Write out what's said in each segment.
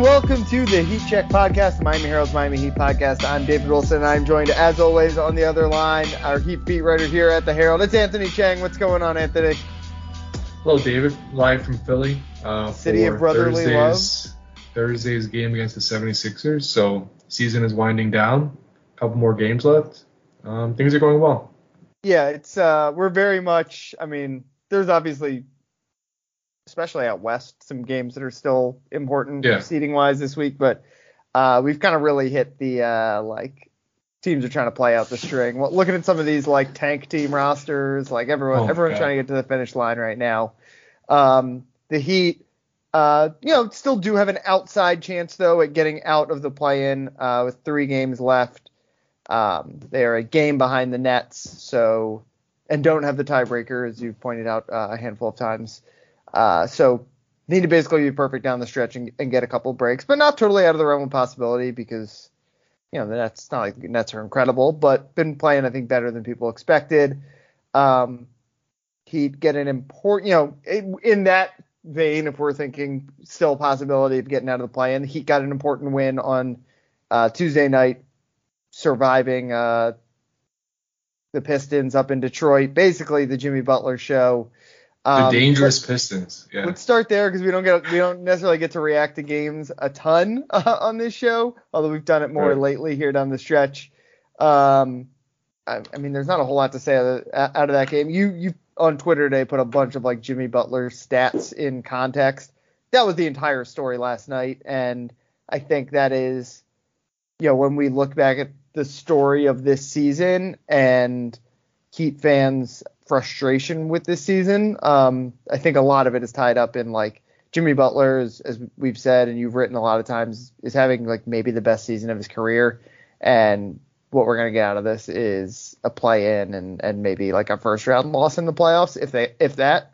And welcome to the Heat Check Podcast, the Miami Herald's Miami Heat Podcast. I'm David Wilson and I'm joined as always on the other line, our Heat beat writer here at the Herald. It's Anthony Chang. What's going on, Anthony? Hello, David. Live from Philly. Uh, City of brotherly Thursday's, love. Thursday's game against the 76ers. So season is winding down. A couple more games left. Um, things are going well. Yeah, it's uh, we're very much. I mean, there's obviously especially out west, some games that are still important yeah. seeding wise this week. But uh, we've kind of really hit the uh, like teams are trying to play out the string. Well, looking at some of these like tank team rosters, like everyone, oh, everyone's God. trying to get to the finish line right now. Um, the Heat, uh, you know, still do have an outside chance though at getting out of the play-in uh, with three games left. Um, they are a game behind the Nets, so and don't have the tiebreaker as you've pointed out uh, a handful of times. Uh, so need to basically be perfect down the stretch and, and, get a couple breaks, but not totally out of the realm of possibility because you know the Nets not like the Nets are incredible, but been playing I think better than people expected. Um, he'd get an important, you know, in, in that vein, if we're thinking still possibility of getting out of the play-in, he got an important win on uh, Tuesday night, surviving uh, the Pistons up in Detroit. Basically, the Jimmy Butler show. Um, the dangerous Pistons. Yeah. Let's start there because we don't get we don't necessarily get to react to games a ton uh, on this show, although we've done it more right. lately here down the stretch. Um, I, I, mean, there's not a whole lot to say out of, out of that game. You you on Twitter today put a bunch of like Jimmy Butler stats in context. That was the entire story last night, and I think that is, you know, when we look back at the story of this season and Heat fans frustration with this season. Um, I think a lot of it is tied up in like Jimmy Butler, as, as we've said and you've written a lot of times, is having like maybe the best season of his career. And what we're gonna get out of this is a play in and, and maybe like a first round loss in the playoffs, if they if that.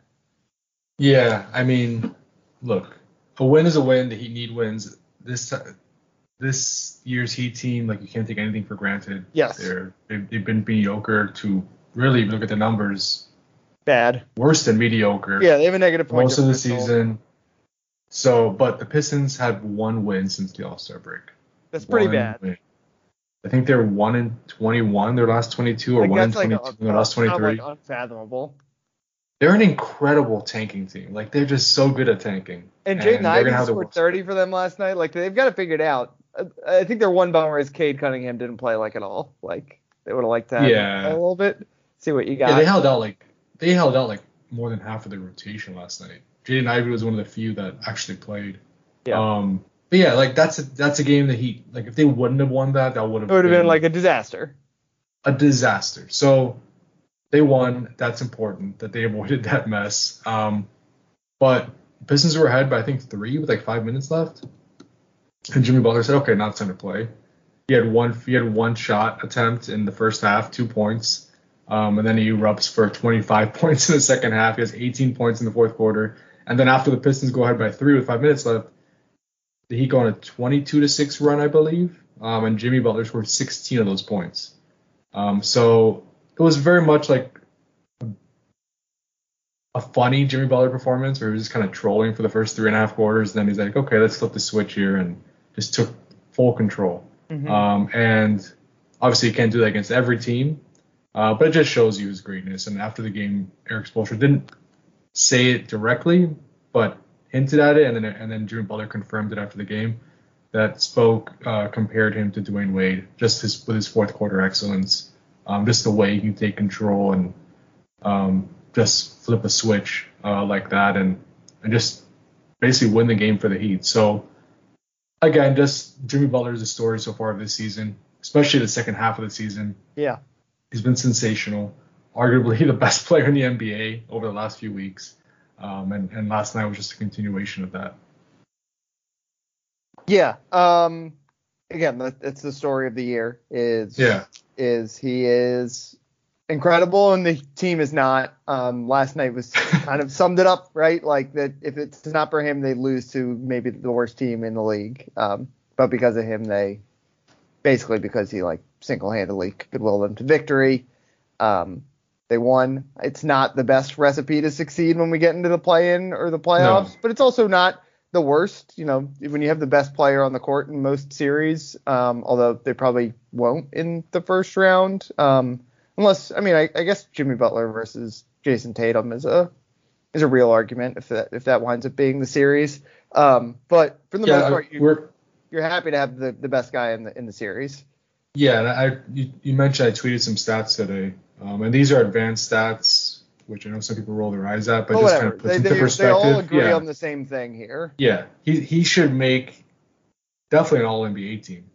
Yeah, I mean, look, a win is a win. The Heat need wins. This this year's Heat team, like you can't take anything for granted. Yes, they're they've, they've been mediocre to really look at the numbers, bad. Worse than mediocre. Yeah, they have a negative point. Most of the season. So, but the Pistons have one win since the All Star break. That's pretty one bad. Win. I think they're one in 21 their last 22, or like one in 22 like their last 23. Like unfathomable. They're an incredible tanking team. Like they're just so good at tanking. And Jaden Ivey scored 30 for them last night. Like they've got to figure it out. I think their one bummer is Cade Cunningham didn't play like at all. Like they would have liked to yeah. a little bit see what you got. Yeah, they held out like they held out like more than half of the rotation last night. Jaden Ivey was one of the few that actually played. Yeah. Um, but yeah, like that's a that's a game that he like if they wouldn't have won that, that would have it would have been, been like a disaster. A disaster. So they won. That's important that they avoided that mess. Um, but Pistons were ahead by I think three with like five minutes left, and Jimmy Butler said, "Okay, now it's time to play." He had one he had one shot attempt in the first half, two points. Um, and then he erupts for 25 points in the second half. He has 18 points in the fourth quarter. And then after the Pistons go ahead by three with five minutes left, the Heat go on a 22 to six run, I believe. Um, and Jimmy Butler scored 16 of those points. Um, so it was very much like a, a, funny Jimmy Butler performance where he was just kind of trolling for the first three and a half quarters. And Then he's like, okay, let's flip the switch here and just took full control. Mm-hmm. Um, and obviously, you can't do that against every team. Uh, but it just shows you his greatness. And after the game, Erik Spoelstra didn't say it directly, but hinted at it, and then and then Jimmy Butler confirmed it after the game that spoke uh, compared him to Dwyane Wade, just his with his fourth quarter excellence, um, just the way he can take control and um, just flip a switch uh, like that, and and just basically win the game for the Heat. So again, just Jimmy Butler is the story so far of this season, especially the second half of the season. Yeah. He's been sensational, arguably the best player in the NBA over the last few weeks. Um, and, and last night was just a continuation of that. Yeah. Um, again, that's the story of the year. Is yeah. Is he is incredible and the team is not. Um, last night was kind of summed it up, right? Like that if it's not for him, they lose to maybe the worst team in the league. Um, but because of him, they basically because he like single-handedly could will them to victory. Um, they won. It's not the best recipe to succeed when we get into the play-in or the playoffs, no. but it's also not the worst. You know, when you have the best player on the court in most series, um, although they probably won't in the first round, um, unless I mean, I, I, guess Jimmy Butler versus Jayson Tatum is a is a real argument if that if that winds up being the series. Um, but for the yeah, most part, you, you're happy to have the, the best guy in the in the series. Yeah, and I you, you mentioned I tweeted some stats today, um, and these are advanced stats which I know some people roll their eyes at, but just kind of puts they, into they, perspective. They all agree yeah. on the same thing here. Yeah, he he should make definitely an All NBA team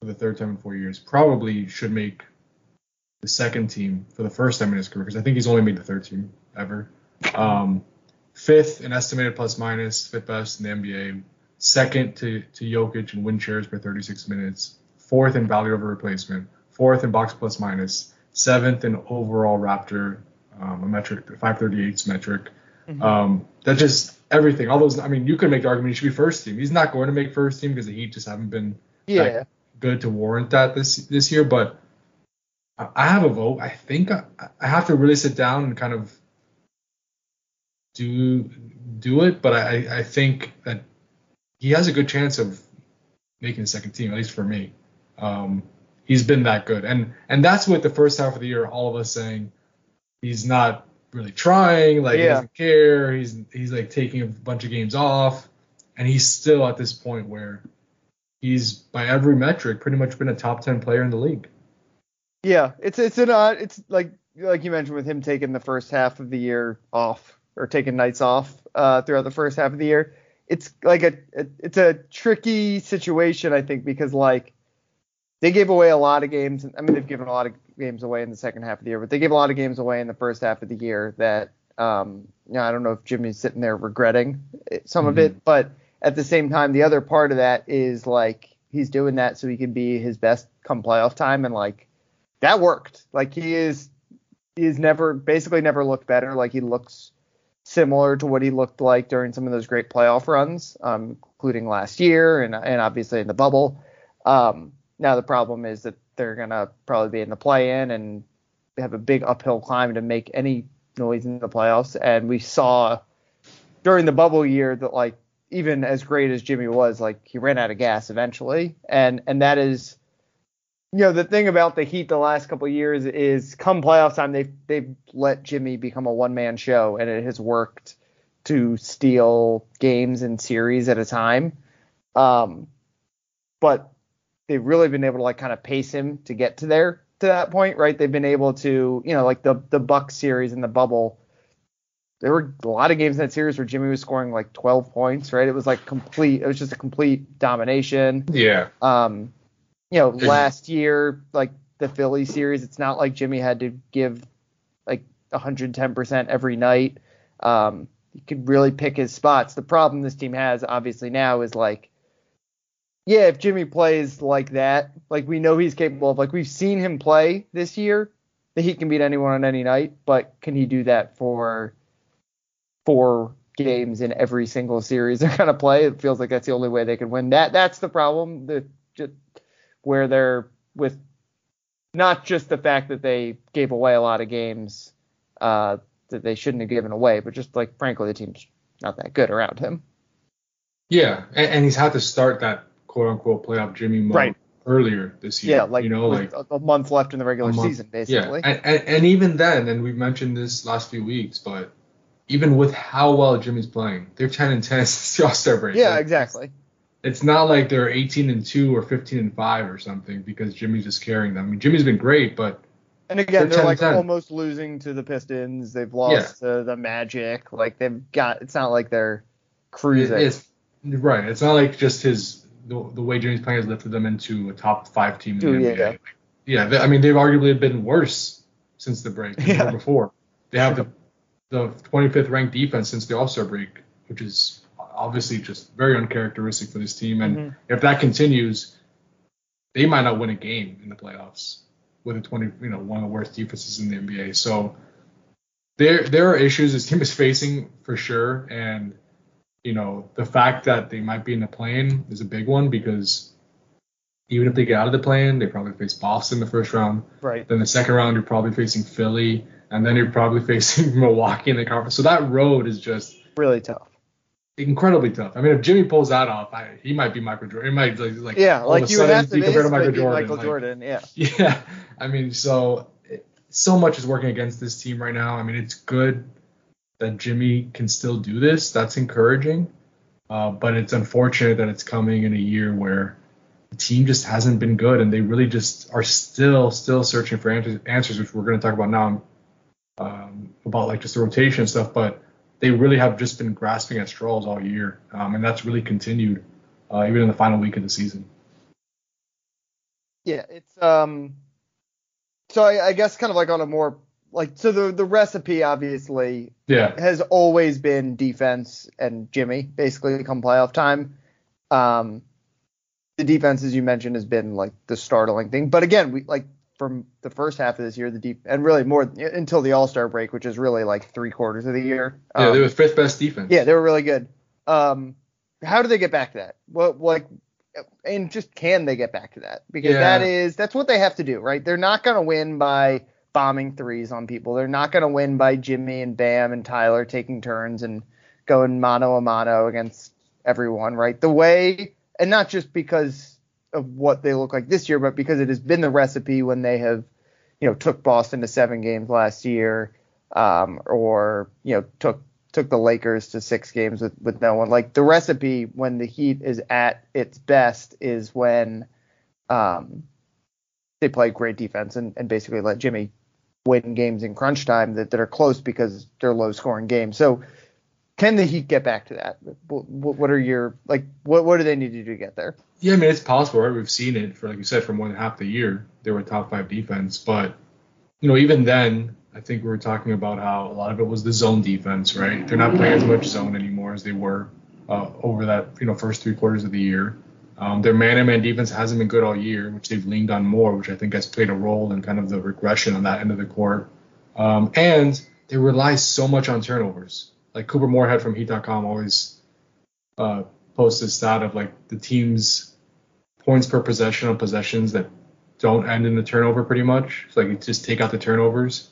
for the third time in four years. Probably should make the second team for the first time in his career because I think he's only made the third team ever. Um, fifth in estimated plus minus, fifth best in the NBA. Second to to Jokic in win shares per 36 minutes. Fourth in value over replacement. Fourth in box plus. Seventh in overall Raptor um, a metric, 538's metric. Mm-hmm. Um, that just everything, all those. I mean, you could make the argument he should be first team. He's not going to make first team because the Heat just haven't been yeah. good to warrant that this this year. But I have a vote. I think I, I have to really sit down and kind of do do it. But I I think that he has a good chance of making the second team, at least for me. Um, he's been that good, and and that's what the first half of the year, all of us saying he's not really trying, like yeah. he doesn't care. He's he's like taking a bunch of games off, and he's still at this point where he's by every metric pretty much been a top ten player in the league. Yeah, it's it's an odd it's like like you mentioned with him taking the first half of the year off or taking nights off uh, throughout the first half of the year. It's like a, a it's a tricky situation I think because like they gave away a lot of games. I mean, they've given a lot of games away in the second half of the year, but they gave a lot of games away in the first half of the year that, um, you know, I don't know if Jimmy's sitting there regretting some mm-hmm. of it, but at the same time, the other part of that is like he's doing that so he can be his best come playoff time, and like that worked. Like he is, he's never basically never looked better. Like he looks similar to what he looked like during some of those great playoff runs, um, including last year and and obviously in the bubble. Um, now the problem is that they're gonna probably be in the play-in and have a big uphill climb to make any noise in the playoffs. And we saw during the bubble year that like even as great as Jimmy was, like he ran out of gas eventually. And and that is you know the thing about the Heat the last couple years is come playoff time they've they've let Jimmy become a one man show and it has worked to steal games and series at a time. Um, but they've really been able to like kind of pace him to get to there to that point, right? They've been able to, you know, like the the Buck series in the bubble. There were a lot of games in that series where Jimmy was scoring like 12 points, right? It was like complete. It was just a complete domination. Yeah. Um, you know, last year, like the Philly series, it's not like Jimmy had to give like 110% every night. Um, he could really pick his spots. The problem this team has, obviously, now is like yeah, if Jimmy plays like that, like we know he's capable of, like we've seen him play this year, that he can beat anyone on any night, but can he do that for four games in every single series they're gonna play? It feels like that's the only way they can win. That that's the problem. The just where they're with not just the fact that they gave away a lot of games uh, that they shouldn't have given away, but just like frankly the team's not that good around him. Yeah, and, and he's had to start that quote unquote playoff Jimmy mode right. earlier this year. Yeah, like you know, like a month left in the regular season, basically. Yeah, and, and, and even then, and we've mentioned this last few weeks, but even with how well Jimmy's playing, they're 10 and 10 since the All Star break. Yeah, like, exactly. It's not like they're 18 and 2 or 15 and 5 or something because Jimmy's just carrying them. I mean, Jimmy's been great, but and again, they're, they're like almost losing to the Pistons. They've lost yeah. to the Magic. Like they've got. It's not like they're cruising. It's, right. It's not like just his the, the way Jimmy's playing has lifted them into a top five team in the NBA. Yeah, yeah. They, I mean, they've arguably been worse since the break than yeah. before. They have the the 25th ranked defense since the All Star break, which is obviously just very uncharacteristic for this team. And mm-hmm. if that continues, they might not win a game in the playoffs with a 20, you know, one of the worst defenses in the NBA. So there there are issues this team is facing for sure, and you know, the fact that they might be in the play-in is a big one because even if they get out of the play-in, they probably face Boston the first round. Right. Then the second round, you're probably facing Philly, and then you're probably facing Milwaukee in the conference. So that road is just really tough. incredibly tough. I mean, if Jimmy pulls that off, I, he might be Michael Jordan. He might like, like yeah, like you would have to be compared to Michael Jordan. Michael like, Jordan, yeah. Yeah, I mean, so so much is working against this team right now. I mean, it's good that Jimmy can still do this. That's encouraging, uh, but it's unfortunate that it's coming in a year where the team just hasn't been good, and they really just are still still searching for answers, which we're going to talk about now um, about like just the rotation stuff, but they really have just been grasping at straws all year, um, and that's really continued uh, even in the final week of the season. Yeah, it's um. So I, I guess kind of like on a more like so the the recipe obviously yeah has always been defense and Jimmy basically come playoff time. Um, the defense as you mentioned has been like the startling thing, but again we like from the first half of this year, the deep and really more until the All Star break, which is really like three quarters of the year. Um, yeah, they um, were fifth best defense. Yeah, they were really good. Um, how do they get back to that? What like, and just can they get back to that? Because yeah. that is that's what they have to do, right? They're not gonna win by bombing threes on people. They're not gonna win by Jimmy and Bam and Tyler taking turns and going mano a mano against everyone, right? The way, and not just because of what they look like this year, but because it has been the recipe when they have, you know, took Boston to seven games last year, um, or you know, took took the Lakers to six games with with no one. Like the recipe when the Heat is at its best is when, um, they play great defense and, and basically let Jimmy win games in crunch time that, that are close because they're low scoring games. So can the Heat get back to that? What, what are your like? What what do they need to do to get there? Yeah, I mean it's possible. Right? We've seen it for like you said for more than half the year. They were top five defense, but you know even then I think we were talking about how a lot of it was the zone defense. Right? They're not playing as much zone anymore as they were uh, over that you know first three quarters of the year. Um, their man-to-man defense hasn't been good all year, which they've leaned on more, which I think has played a role in kind of the regression on that end of the court. Um, and they rely so much on turnovers like Couper Moorhead from Heat.com always uh, posts this stat of like the team's points per possession on possessions that don't end in a turnover pretty much. So like you just take out the turnovers,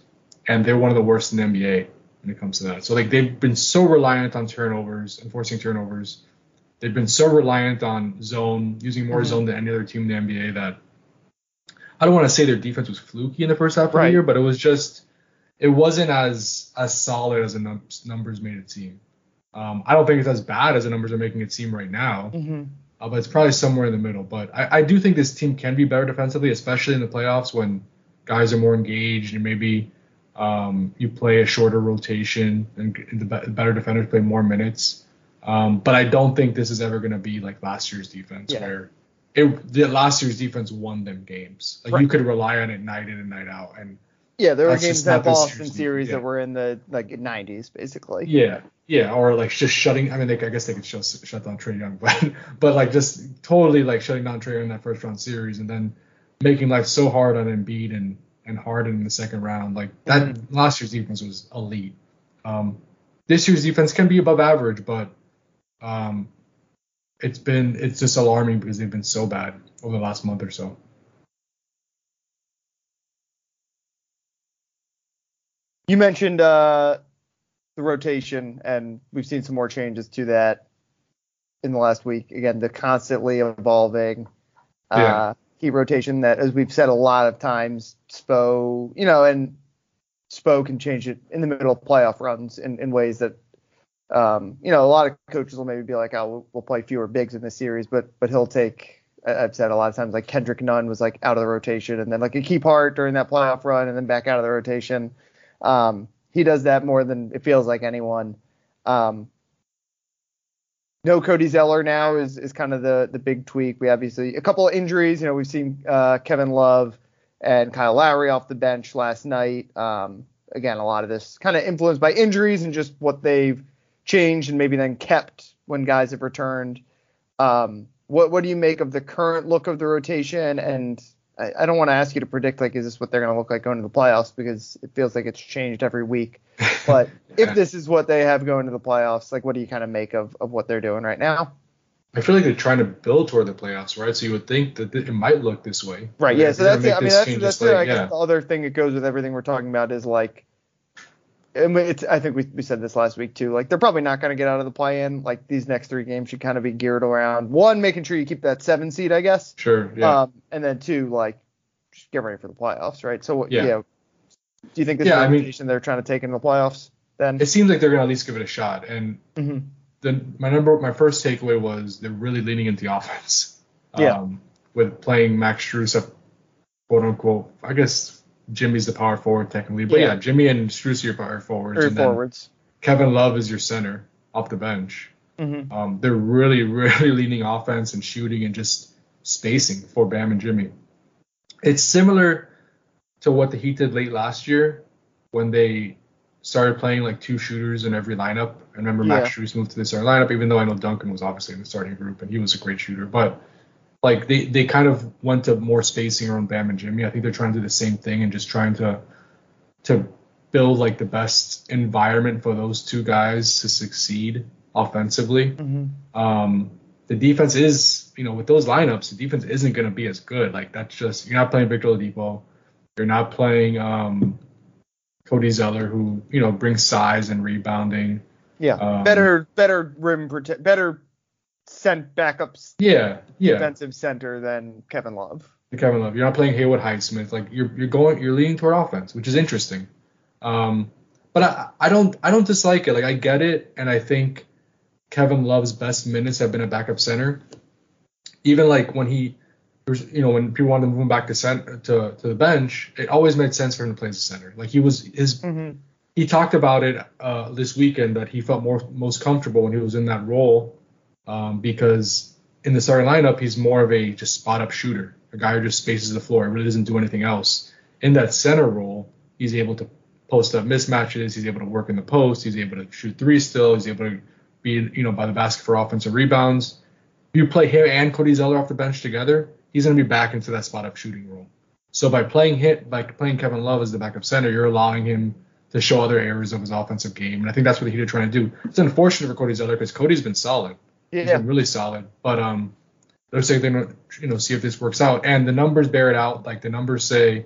and they're one of the worst in the NBA when it comes to that. So like they've been so reliant on turnovers, enforcing turnovers. They've been so reliant on zone, using more mm-hmm. zone than any other team in the NBA that I don't want to say their defense was fluky in the first half of the year, but it was just it wasn't as as solid as the num- numbers made it seem. Um, I don't think it's as bad as the numbers are making it seem right now, mm-hmm. uh, but it's probably somewhere in the middle. But I, I, do think this team can be better defensively, especially in the playoffs when guys are more engaged and maybe um, you play a shorter rotation and the better defenders play more minutes. Um, but I don't think this is ever going to be like last year's defense yeah. where it, the last year's defense won them games. Like right. you could rely on it night in and night out, and yeah, there were games that Boston series yeah. that were in the like 90s, basically. Yeah, yeah, or like just shutting. I mean, they, I guess they could shut, shut down Trae Young, but but like just totally like shutting down Trae Young in that first round series, and then making life so hard on Embiid and and Harden in the second round. Like that mm-hmm. last year's defense was elite. Um, this year's defense can be above average, but um, it's been it's just alarming because they've been so bad over the last month or so. You mentioned uh, the rotation, and we've seen some more changes to that in the last week. Again, the constantly evolving uh, yeah. Heat rotation that, as we've said a lot of times, Spo, you know, and Spo can change it in the middle of playoff runs in, in ways that, um, you know, a lot of coaches will maybe be like, oh, we'll, we'll play fewer bigs in this series, but but he'll take. I've said a lot of times like Kendrick Nunn was like out of the rotation, and then like a key part during that playoff run, and then back out of the rotation. Um, he does that more than it feels like anyone. Um, no Cody Zeller now is is kind of the the big tweak. We obviously a couple of injuries. You know, we've seen uh, Kevin Love and Kyle Lowry off the bench last night. Um, again, a lot of this kind of influenced by injuries and just what they've changed and maybe then kept when guys have returned. Um, what what do you make of the current look of the rotation and I, I don't want to ask you to predict like is this what they're going to look like going to the playoffs because it feels like it's changed every week. But yeah. if this is what they have going to the playoffs, like what do you kind of make of of what they're doing right now? I feel like they're trying to build toward the playoffs, right? So you would think that it might look this way. Right. Yeah. So that's it. I mean, that's that's like, yeah. the other thing that goes with everything we're talking about is like it's, I think we, we said this last week too. Like they're probably not going to get out of the play-in. Like these next three games should kind of be geared around one, making sure you keep that seven seed, I guess. Sure. Yeah. Um, and then two, like just get ready for the playoffs, right? So yeah. You know, do you think this yeah, is the I mean, they're trying to take in the playoffs? Then it seems like they're going to at least give it a shot. And mm-hmm. then my number, my first takeaway was they're really leaning into the offense. Yeah. Um, with playing Max Strus up, quote unquote. I guess Jimmy's the power forward technically, but yeah, yeah Jimmy and Strus are your power forwards. Or forwards. Kevin Love is your center off the bench. Mm-hmm. Um, they're really, really leaning offense and shooting and just spacing for Bam and Jimmy. It's similar to what the Heat did late last year when they started playing like two shooters in every lineup. I remember yeah. Max Strus moved to the starting lineup, even though I know Duncan was obviously in the starting group and he was a great shooter. But like they, they kind of went to more spacing around Bam and Jimmy. I think they're trying to do the same thing and just trying to to build like the best environment for those two guys to succeed offensively. Mm-hmm. Um, the defense is, you know, with those lineups, the defense isn't going to be as good. Like that's just you're not playing Victor Oladipo, you're not playing um, Cody Zeller, who you know brings size and rebounding. Yeah, um, better better rim protect, better sent backups. Yeah, yeah. Defensive center than Kevin Love. Kevin Love. You're not playing Haywood Highsmith. Like you're you're going you're leaning toward offense, which is interesting. Um, but I I don't I don't dislike it. Like I get it, and I think Kevin Love's best minutes have been a backup center. Even like when he you know, when people wanted to move him back to center to, to the bench, it always made sense for him to play as a center. Like he was his mm-hmm. he talked about it uh, this weekend that he felt more most comfortable when he was in that role um, because in the starting lineup he's more of a just spot up shooter, a guy who just spaces the floor, really doesn't do anything else. In that center role, he's able to post up mismatches, he's able to work in the post, he's able to shoot three still, he's able to be you know by the basket for offensive rebounds. If You play him and Cody Zeller off the bench together, he's going to be back into that spot up shooting role. So by playing hit by playing Kevin Love as the backup center, you're allowing him to show other areas of his offensive game, and I think that's what the Heat are trying to do. It's unfortunate for Cody Zeller because Cody's been solid. Yeah. He's been really solid, but um, they're saying they're to you know see if this works out, and the numbers bear it out. Like the numbers say, you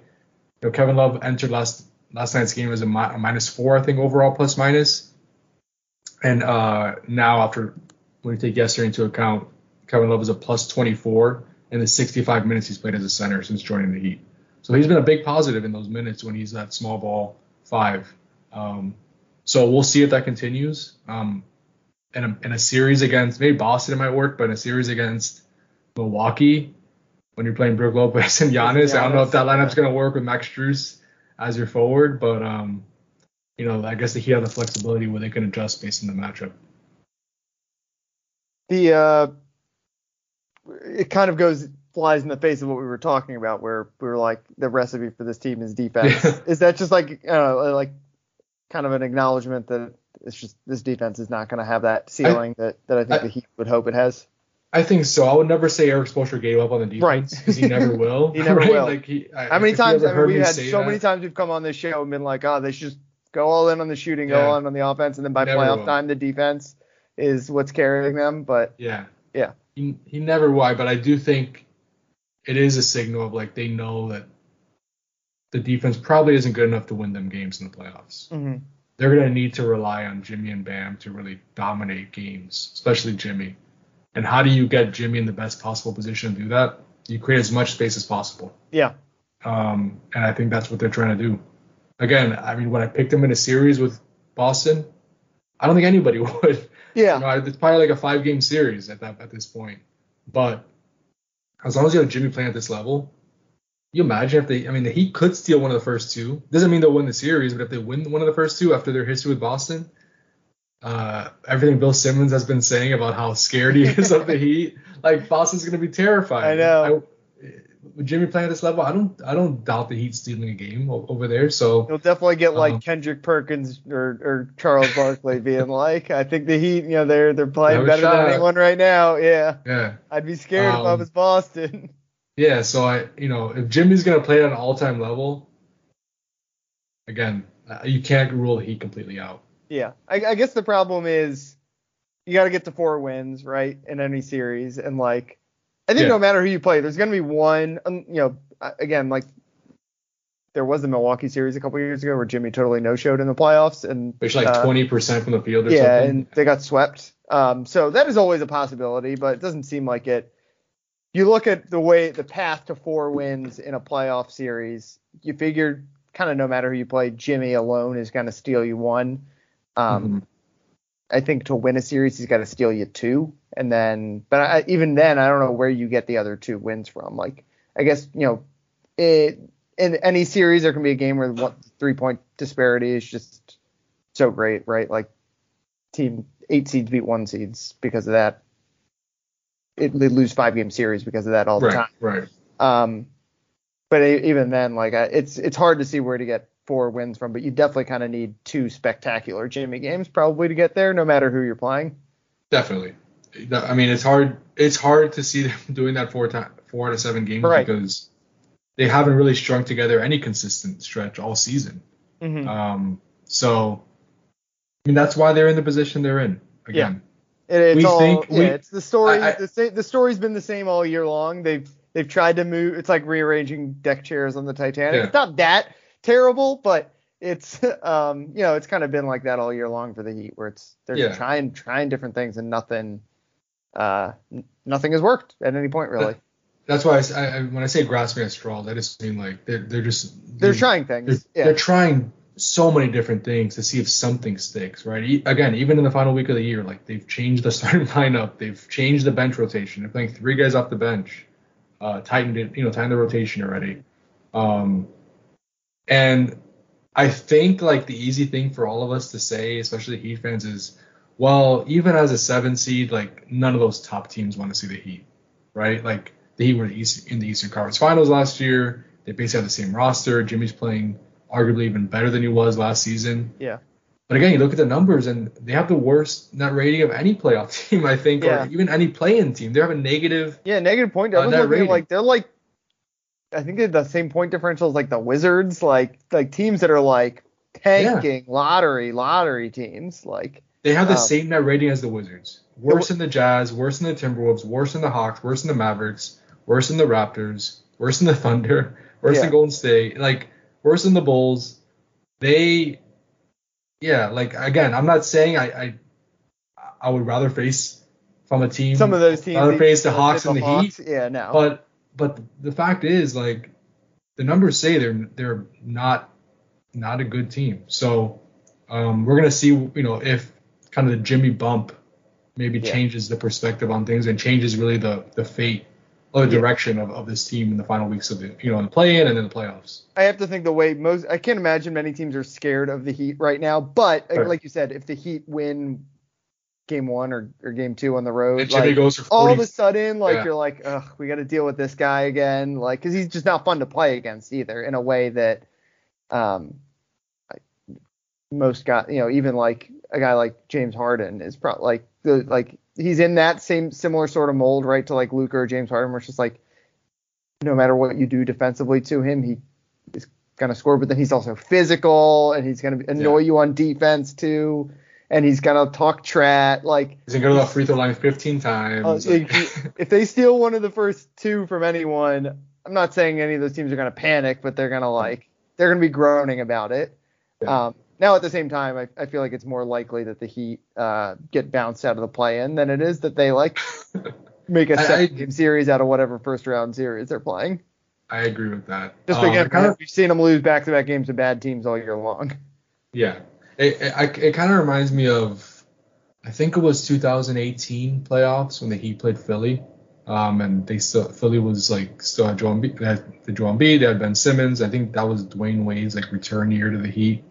know, Kevin Love entered last last night's game as a, mi- a minus four, I think overall plus minus, and uh now after when you take yesterday into account, Kevin Love is a plus 24 in the 65 minutes he's played as a center since joining the Heat. So he's been a big positive in those minutes when he's that small ball five. Um, so we'll see if that continues. Um, in a, in a series against maybe Boston it might work, but in a series against Milwaukee when you're playing Brook Lopez and Giannis, I don't know if that lineup's gonna work with Max Strus as your forward, but um, you know, I guess the Heat have the flexibility where they can adjust based on the matchup. The uh, it kind of goes flies in the face of what we were talking about, where we were like, the recipe for this team is defense. is that just like, I don't know, like kind of an acknowledgement that it's just this defense is not going to have that ceiling I, that, that I think I, the Heat would hope it has? I think so. I would never say Erik Spoelstra gave up on the defense because right. he never will. he never right? will. Like he, I, How many times? I mean, we've had so that? many times we've come on this show and been like, oh, they should just go all in on the shooting, yeah. go all in on the offense, and then by never playoff will. time, the defense is what's carrying them. But yeah, yeah, he, he never will. But I do think it is a signal of like they know that the defense probably isn't good enough to win them games in the playoffs. Mm-hmm. They're going to need to rely on Jimmy and Bam to really dominate games, especially Jimmy. And how do you get Jimmy in the best possible position to do that? You create as much space as possible. Yeah. Um, and I think that's what they're trying to do. Again, I mean, when I picked him in a series with Boston, I don't think anybody would. Yeah. You know, it's probably like a five game series at that at this point. But as long as you have Jimmy playing at this level, you imagine if they I mean the Heat could steal one of the first two. Doesn't mean they'll win the series, but if they win one of the first two after their history with Boston, uh, everything Bill Simmons has been saying about how scared he is of the Heat, like Boston's gonna be terrified. I know. I, with Jimmy playing at this level, I don't I don't doubt that he's stealing a game over there. So he'll definitely get like um, Kendrick Perkins or, or Charles Barkley being like, I think the Heat, you know, they're they're playing better than anyone right now. Yeah. Yeah. I'd be scared um, if I um, was Boston. Yeah. So I, you know, if Jimmy's gonna play at an all time level, again, uh, you can't rule the Heat completely out. Yeah. I, I guess the problem is you got to get to four wins, right, in any series, and like I think yeah. no matter who you play, there's going to be one. Um, you know, again, like there was the Milwaukee series a couple years ago where Jimmy totally no showed in the playoffs and which like twenty uh, percent from the field or yeah, something. and they got swept. Um, so that is always a possibility, but it doesn't seem like it. You look at the way the path to four wins in a playoff series. You figure kind of no matter who you play, Jimmy alone is going to steal you one. Um, mm-hmm. I think to win a series, he's got to steal you two, and then, but I, even then, I don't know where you get the other two wins from. Like, I guess you know, it, in any series there can be a game where one three point disparity is just so great, right? Like, team eight seeds beat one seeds because of that. It, they lose five game series because of that all the right, time. Right. Um, but even then, like, it's it's hard to see where to get four wins from, but you definitely kind of need two spectacular Jimmy games probably to get there, no matter who you're playing. Definitely. I mean, it's hard. It's hard to see them doing that four time, four out of seven games right. because they haven't really strung together any consistent stretch all season. Mm-hmm. Um, so, I mean, that's why they're in the position they're in. Again, yeah. It, it's we all, think yeah, we, it's the story. I, I, the, the story's been the same all year long. They've they've tried to move. It's like rearranging deck chairs on the Titanic. Yeah. It's not that terrible, but it's um you know it's kind of been like that all year long for the Heat, where it's they're yeah. trying trying different things and nothing uh nothing has worked at any point really. That's why I, I, when I say grasping at straw, that just mean like they're they're just they're, they're trying things. They're, yeah. they're trying so many different things to see if something sticks, right? Again, even in the final week of the year, like they've changed the starting lineup, they've changed the bench rotation. They're playing three guys off the bench, uh, tightened it, you know, tightened the rotation already. Um, and I think like the easy thing for all of us to say, especially Heat fans, is well, even as a seven seed, like none of those top teams want to see the Heat, right? Like the Heat were in the Eastern Conference Finals last year. They basically have the same roster. Jimmy's playing arguably even better than he was last season. Yeah. But again, you look at the numbers, and they have the worst net rating of any playoff team, I think, yeah. or even any play-in team. They have a negative. Yeah, negative point. I was uh, looking like they're like I think they're the same point differentials like the Wizards, like like teams that are like tanking yeah. lottery lottery teams. Like they have the um, same net rating as the Wizards. Worse than the Jazz, worse than the Timberwolves, worse than the Hawks, worse than the Mavericks, worse than the Raptors, worse than the Thunder, worse yeah. than Golden State, like worse than the Bulls. They, yeah, like again, I'm not saying I I, I would rather face from a team. Some of those teams. Rather face the Hawks and the Hawks. Heat. Yeah, no. But but the fact is, like, the numbers say they're they're not not a good team. So um, we're gonna see, you know, if kind of the Jimmy bump maybe yeah. changes the perspective on things and changes really the the fate or the direction of, of this team in the final weeks of the you know in the play in and then the playoffs. I have to think the way most I can't imagine many teams are scared of the Heat right now, but right. like you said, if the Heat win game one or, or game two on the road. Like, goes for 40, all of a sudden, like yeah. you're like, ugh, we got to deal with this guy again, like because he's just not fun to play against either in a way that, um, most guys, you know, even like a guy like James Harden is probably like the like he's in that same similar sort of mold, right, to like Luka or James Harden, where it's just like no matter what you do defensively to him, he is gonna score, but then he's also physical and he's gonna annoy yeah. you on defense too and he's gonna talk trash. Like he's gonna go to the free throw line 15 times. Uh, if they steal one of the first two from anyone, I'm not saying any of those teams are gonna panic, but they're gonna like they're gonna be groaning about it. Yeah. Um, now at the same time, I, I, feel like it's more likely that the Heat uh, get bounced out of the play-in than it is that they like make a second game series out of whatever first round series they're playing. I agree with that. Just um, kind of, we've seen them lose back-to-back games to bad teams all year long. Yeah, it, it, it kind of reminds me of, I think it was 2018 playoffs when the Heat played Philly. Um, and they still Philly was like still had Joel Embiid, had the Joel Embiid, they had Ben Simmons. I think that was Dwyane Wade's like return year to the Heat.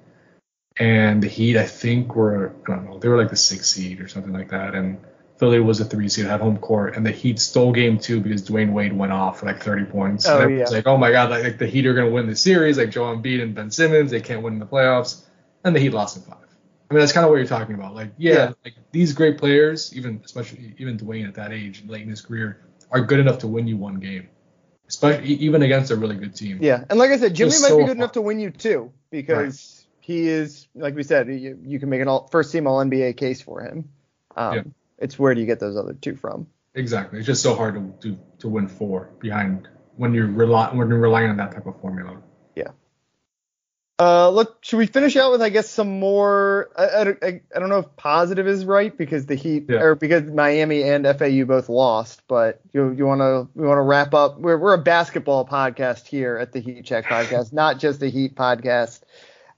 And the Heat, I think, were I don't know, they were like the sixth seed or something like that. And Philly was a three seed, had home court, and the Heat stole game two because Dwyane Wade went off for like 30 points. Oh, and yeah. like, oh my god, like, like the Heat are gonna win the series, like Joel Embiid and Ben Simmons, they can't win in the playoffs and the Heat lost in five. I mean, that's kind of what you're talking about. Like, yeah, yeah, like these great players, even especially even Dwyane at that age, late in his career, are good enough to win you one game, especially even against a really good team. Yeah, and like I said, Jimmy might so be good enough to win you too because right. He is, like we said, you, you can make an all first team All NBA case for him. Um, yeah. It's where do you get those other two from? Exactly. It's just so hard to to, to win four behind when you're rely when you're relying on that type of formula. Yeah. Uh, look, should we finish out with I guess some more? I, I, I, don't know if positive is right because the Heat yeah. or because Miami and FAU both lost, but you you want to we want to wrap up. We're we're a basketball podcast here at the Heat Check podcast, not just a Heat podcast.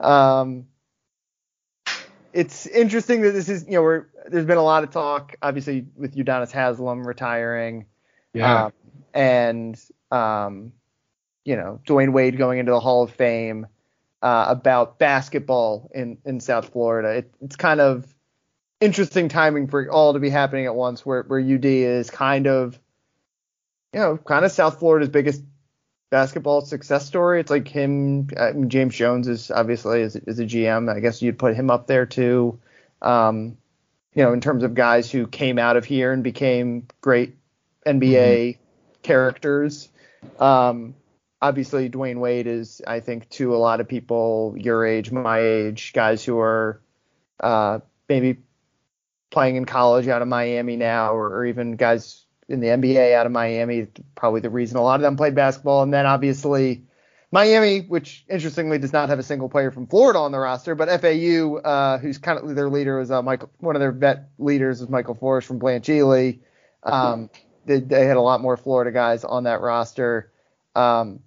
Um, it's interesting that this is you know we're there's been a lot of talk obviously with Udonis Haslem retiring, yeah, um, and um, you know Dwyane Wade going into the Hall of Fame uh, about basketball in, in South Florida. It, it's kind of interesting timing for all to be happening at once, where, where UD is kind of, you know, kind of South Florida's biggest basketball success story. It's like him, I mean, James Jones is obviously is, is a GM. I guess you'd put him up there too. Um, you know, in terms of guys who came out of here and became great NBA mm-hmm. characters. Um, obviously Dwyane Wade is, I think, to a lot of people your age, my age, guys who are uh, maybe playing in college out of Miami now, or, or, even guys in the NBA out of Miami. Probably the reason a lot of them played basketball. And then obviously Miami, which interestingly does not have a single player from Florida on the roster, but FAU, uh, who's kind of their leader was uh, Michael. One of their vet leaders was Michael Forrest from Blanche Ely. Um, they, they, had a lot more Florida guys on that roster. Um,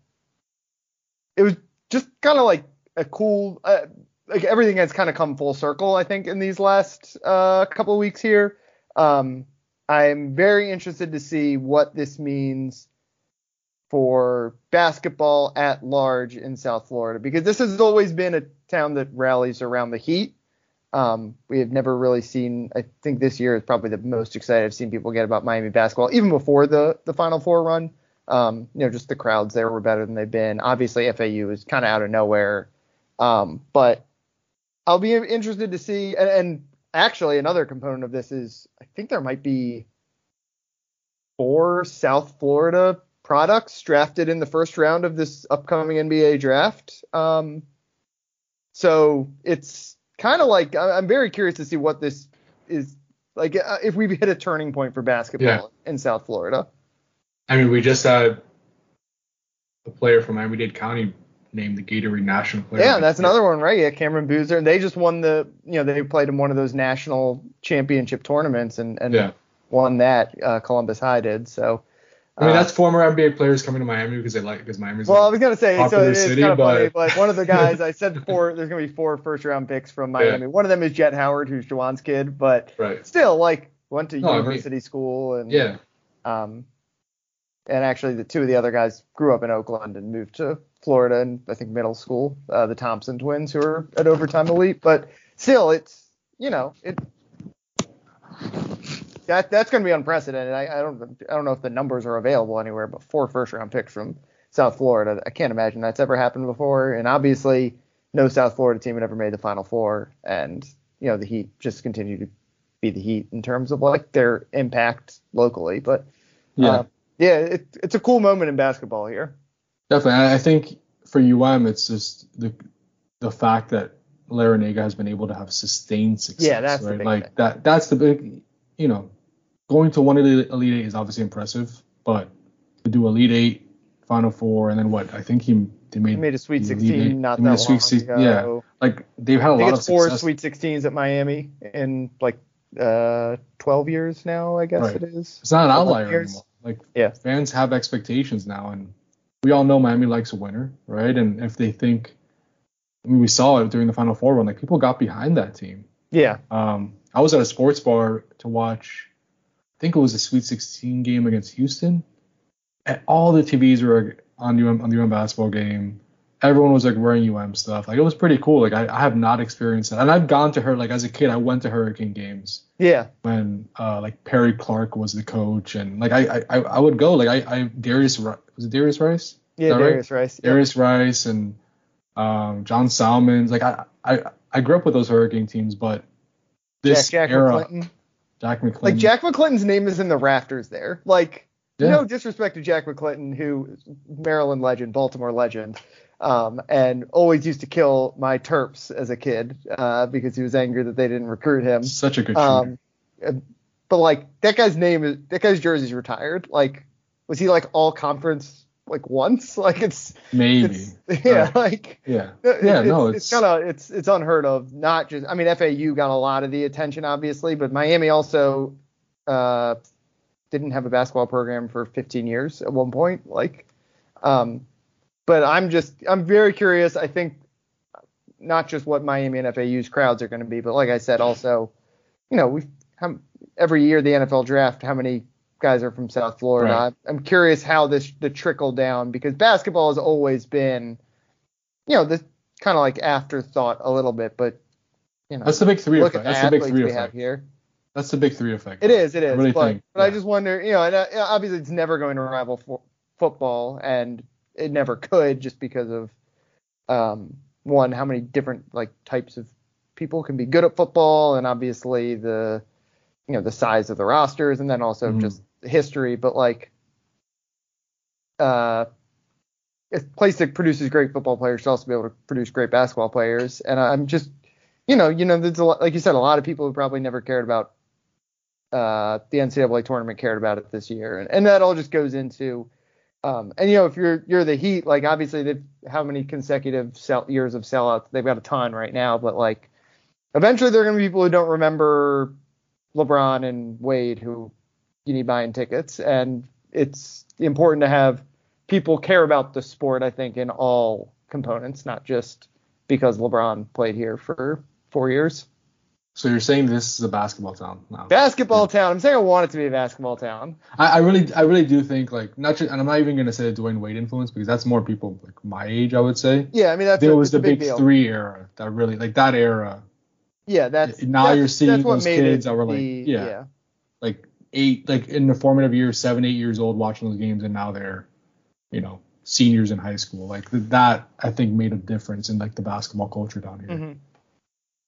it was just kind of like a cool, uh, like everything has kind of come full circle, I think, in these last uh, couple of weeks here. Um, I'm very interested to see what this means for basketball at large in South Florida because this has always been a town that rallies around the Heat. Um, we have never really seen. I think this year is probably the most excited I've seen people get about Miami basketball, even before the the Final Four run. Um, you know, just the crowds there were better than they've been. Obviously, FAU is kind of out of nowhere, um, but I'll be interested to see. And, and, actually, another component of this is I think there might be four South Florida products drafted in the first round of this upcoming NBA draft. Um, so it's kind of like I'm very curious to see what this is like uh, if we hit a turning point for basketball yeah. in South Florida. I mean, we just had a player from Miami-Dade County named the Gatorade National Player. Yeah, that's another one, right? Yeah, Cameron Boozer. And they just won the, you know, they played in one of those national championship tournaments and, and yeah. won that. Uh, Columbus High did. So. I mean, that's uh, former NBA players coming to Miami because they like because Miami's. Well, I was gonna say so it's city, kind of but... funny, but one of the guys I said four. There's gonna be four first round picks from Miami. Yeah. One of them is Jett Howard, who's Juwan's kid, but right. still like went to no, university I mean, school and yeah. Um, and actually the two of the other guys grew up in Oakland and moved to Florida and I think middle school. Uh, the Thompson twins who are at overtime elite, but still, it's you know it that that's going to be unprecedented. I, I don't I don't know if the numbers are available anywhere, but four first round picks from South Florida. I can't imagine that's ever happened before, and obviously no South Florida team had ever made the Final Four, and you know the Heat just continue to be the Heat in terms of like their impact locally, but. Yeah. Uh, yeah, it, it's a cool moment in basketball here. Definitely, I think for UM, it's just the the fact that Larrañaga has been able to have sustained success. Yeah, that's right. like thing. that. That's the big. You know, going to one of the Elite Eight is obviously impressive, but to do Elite Eight, Final Four, and then what? I think he they made, he made a Sweet 16 not that long ago. Yeah, like they've had a lot of four Sweet 16s at Miami in like uh 12 years now. I guess right. it is. It's not an outlier anymore. Like yeah. fans have expectations now, and we all know Miami likes a winner, right? And if they think, I mean, we saw it during the Final Four run, like people got behind that team. Yeah. Um, I was at a sports bar to watch. I think it was a Sweet 16 game against Houston, and all the TVs were on UM on the UM basketball game everyone was like wearing UM stuff. Like it was pretty cool. Like I, I have not experienced that, and I've gone to her like as a kid. I went to Hurricane games. Yeah. When uh like Perry Clark was the coach, and like I I, I would go. Like I I Darius was it Darius Rice? Yeah, Darius right? Rice. Darius Rice and um John Salmons. Like I I I grew up with those Hurricane teams, but this Jack, Jack era. McClinton. Jack McClinton. Like Jack McClinton's name is in the rafters there. Like. Yeah. No disrespect to Jack McClinton, who Maryland legend, Baltimore legend, um, and always used to kill my Terps as a kid uh, because he was angry that they didn't recruit him. Such a good um, but like that guy's name is that guy's jersey's retired. Like, was he like all conference like once. Like it's maybe. It's, yeah, uh, like yeah, yeah. It, no, it's, it's kind of it's it's unheard of. Not just I mean FAU got a lot of the attention obviously, but Miami also uh, didn't have a basketball program for 15 years at one point. Like, um, but I'm just I'm very curious. I think not just what Miami and FAU's crowds are going to be, but like I said, also, you know, we every year the NFL draft, how many guys are from South Florida? Right. I'm curious how this the trickle down because basketball has always been, you know, the kind of like afterthought a little bit, but you know, that's the big three effect. That's the big three effect here. That's the big three effect. It is, it is. I really but, think, but yeah. I just wonder, you know, and uh, obviously it's never going to rival fo- football, and it never could just because of um, one, how many different like types of people can be good at football, and obviously the you know the size of the rosters, and then also mm-hmm. just history. But like, uh, a place that produces great football players should also be able to produce great basketball players. And I'm just, you know, you know, there's a lot, like you said, a lot of people who probably never cared about uh, the NCAA tournament cared about it this year, and, and that all just goes into um, and you know, if you're you're the Heat, like obviously they how many consecutive sell, years of sellouts? They've got a ton right now, but like eventually there are gonna be people who don't remember LeBron and Wade who you need buying tickets, and it's important to have people care about the sport. I think in all components, not just because LeBron played here for four years. So you're saying this is a basketball town now? Basketball town. I'm saying I want it to be a basketball town. I, I really, I really do think like not just, and I'm not even gonna say the Dwyane Wade influence because that's more people like my age, I would say. Yeah, I mean that's there a, was the big, big three era that really like that era. Yeah, that's now that's, you're seeing those kids that were like, the, yeah, yeah, eight, like in the formative years, seven, eight years old watching those games, and now they're, you know, seniors in high school. Like that, I think made a difference in like the basketball culture down here. Mm-hmm.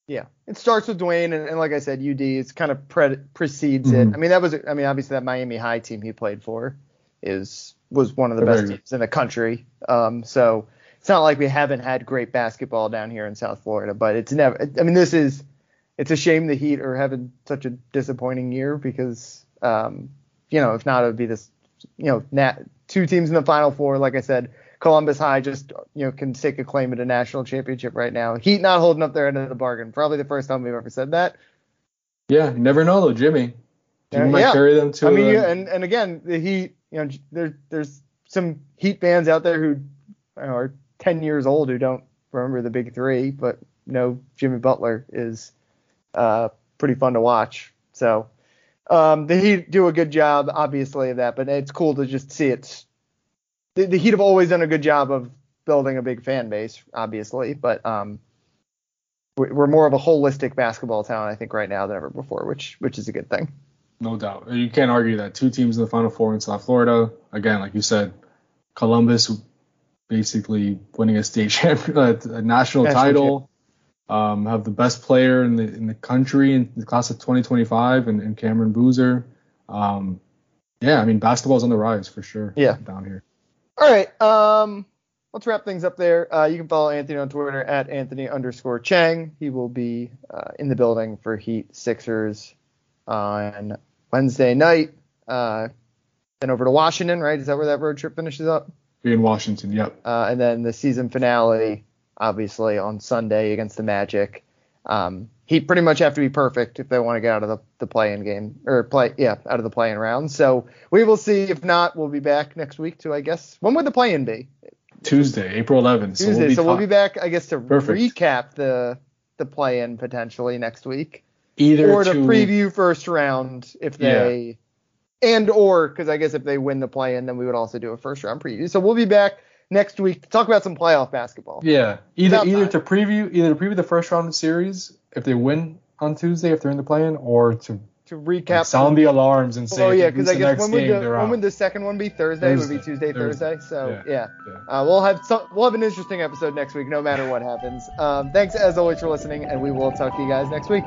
Yeah, it starts with Dwyane, and, and like I said, UD it's kind of pre- precedes mm-hmm. it. I mean, that was, I mean, obviously that Miami High team he played for is was one of the best teams in the country. Um, so it's not like we haven't had great basketball down here in South Florida, but it's never. I mean, this is. It's a shame the Heat are having such a disappointing year because, um, you know, if not, it would be this, you know, nat- two teams in the Final Four. Like I said, Columbus High just you know can take a claim at a national championship right now. Heat not holding up their end of the bargain. Probably the first time we've ever said that. Yeah, you never know though, Jimmy. Jimmy yeah, might yeah. carry them to. I mean, yeah, and and again, the Heat. You know, there there's some Heat fans out there who are 10 years old who don't remember the Big Three, but know Jimmy Butler is uh, pretty fun to watch. So um, the Heat do a good job, obviously, of that, but it's cool to just see it the, the Heat have always done a good job of building a big fan base, obviously, but um, we're more of a holistic basketball town, I think, right now than ever before, which which is a good thing. No doubt. You can't argue that. Two teams in the Final Four in South Florida. Again, like you said, Columbus basically winning a state champion, a national, national title. Um, have the best player in the in the country in the class of 2025, and, and Cameron Boozer. Um, yeah, I mean basketball's on the rise for sure. Yeah, down here. All right. Um, let's wrap things up there. Uh, you can follow Anthony on Twitter at Anthony underscore Chiang. He will be uh, in the building for Heat Sixers on Wednesday night. Uh, then over to Washington, right? Is that where that road trip finishes up? Be in Washington, yep. Uh, and then the season finale, obviously, on Sunday against the Magic. Um, he pretty much have to be perfect if they want to get out of the, the play-in game or play yeah out of the play-in round. So we will see. If not, we'll be back next week to I guess when would the play-in be? Tuesday, April 11th. Tuesday, so we'll be, so we'll be back I guess to perfect. recap the the play-in potentially next week. Either or to, to preview first round if they yeah. and or because I guess if they win the play-in, then we would also do a first round preview. So we'll be back next week to talk about some playoff basketball. Yeah, either either to preview either to preview the first round series if they win on Tuesday if they're in the play-in, or to to recap like sound the alarms and say oh yeah because I guess when would the when would the second one be Thursday, Thursday. would be Tuesday Thursday, Thursday. so yeah, yeah. yeah. Uh, we'll have some we'll have an interesting episode next week no matter what happens um, thanks as always for listening and we will talk to you guys next week.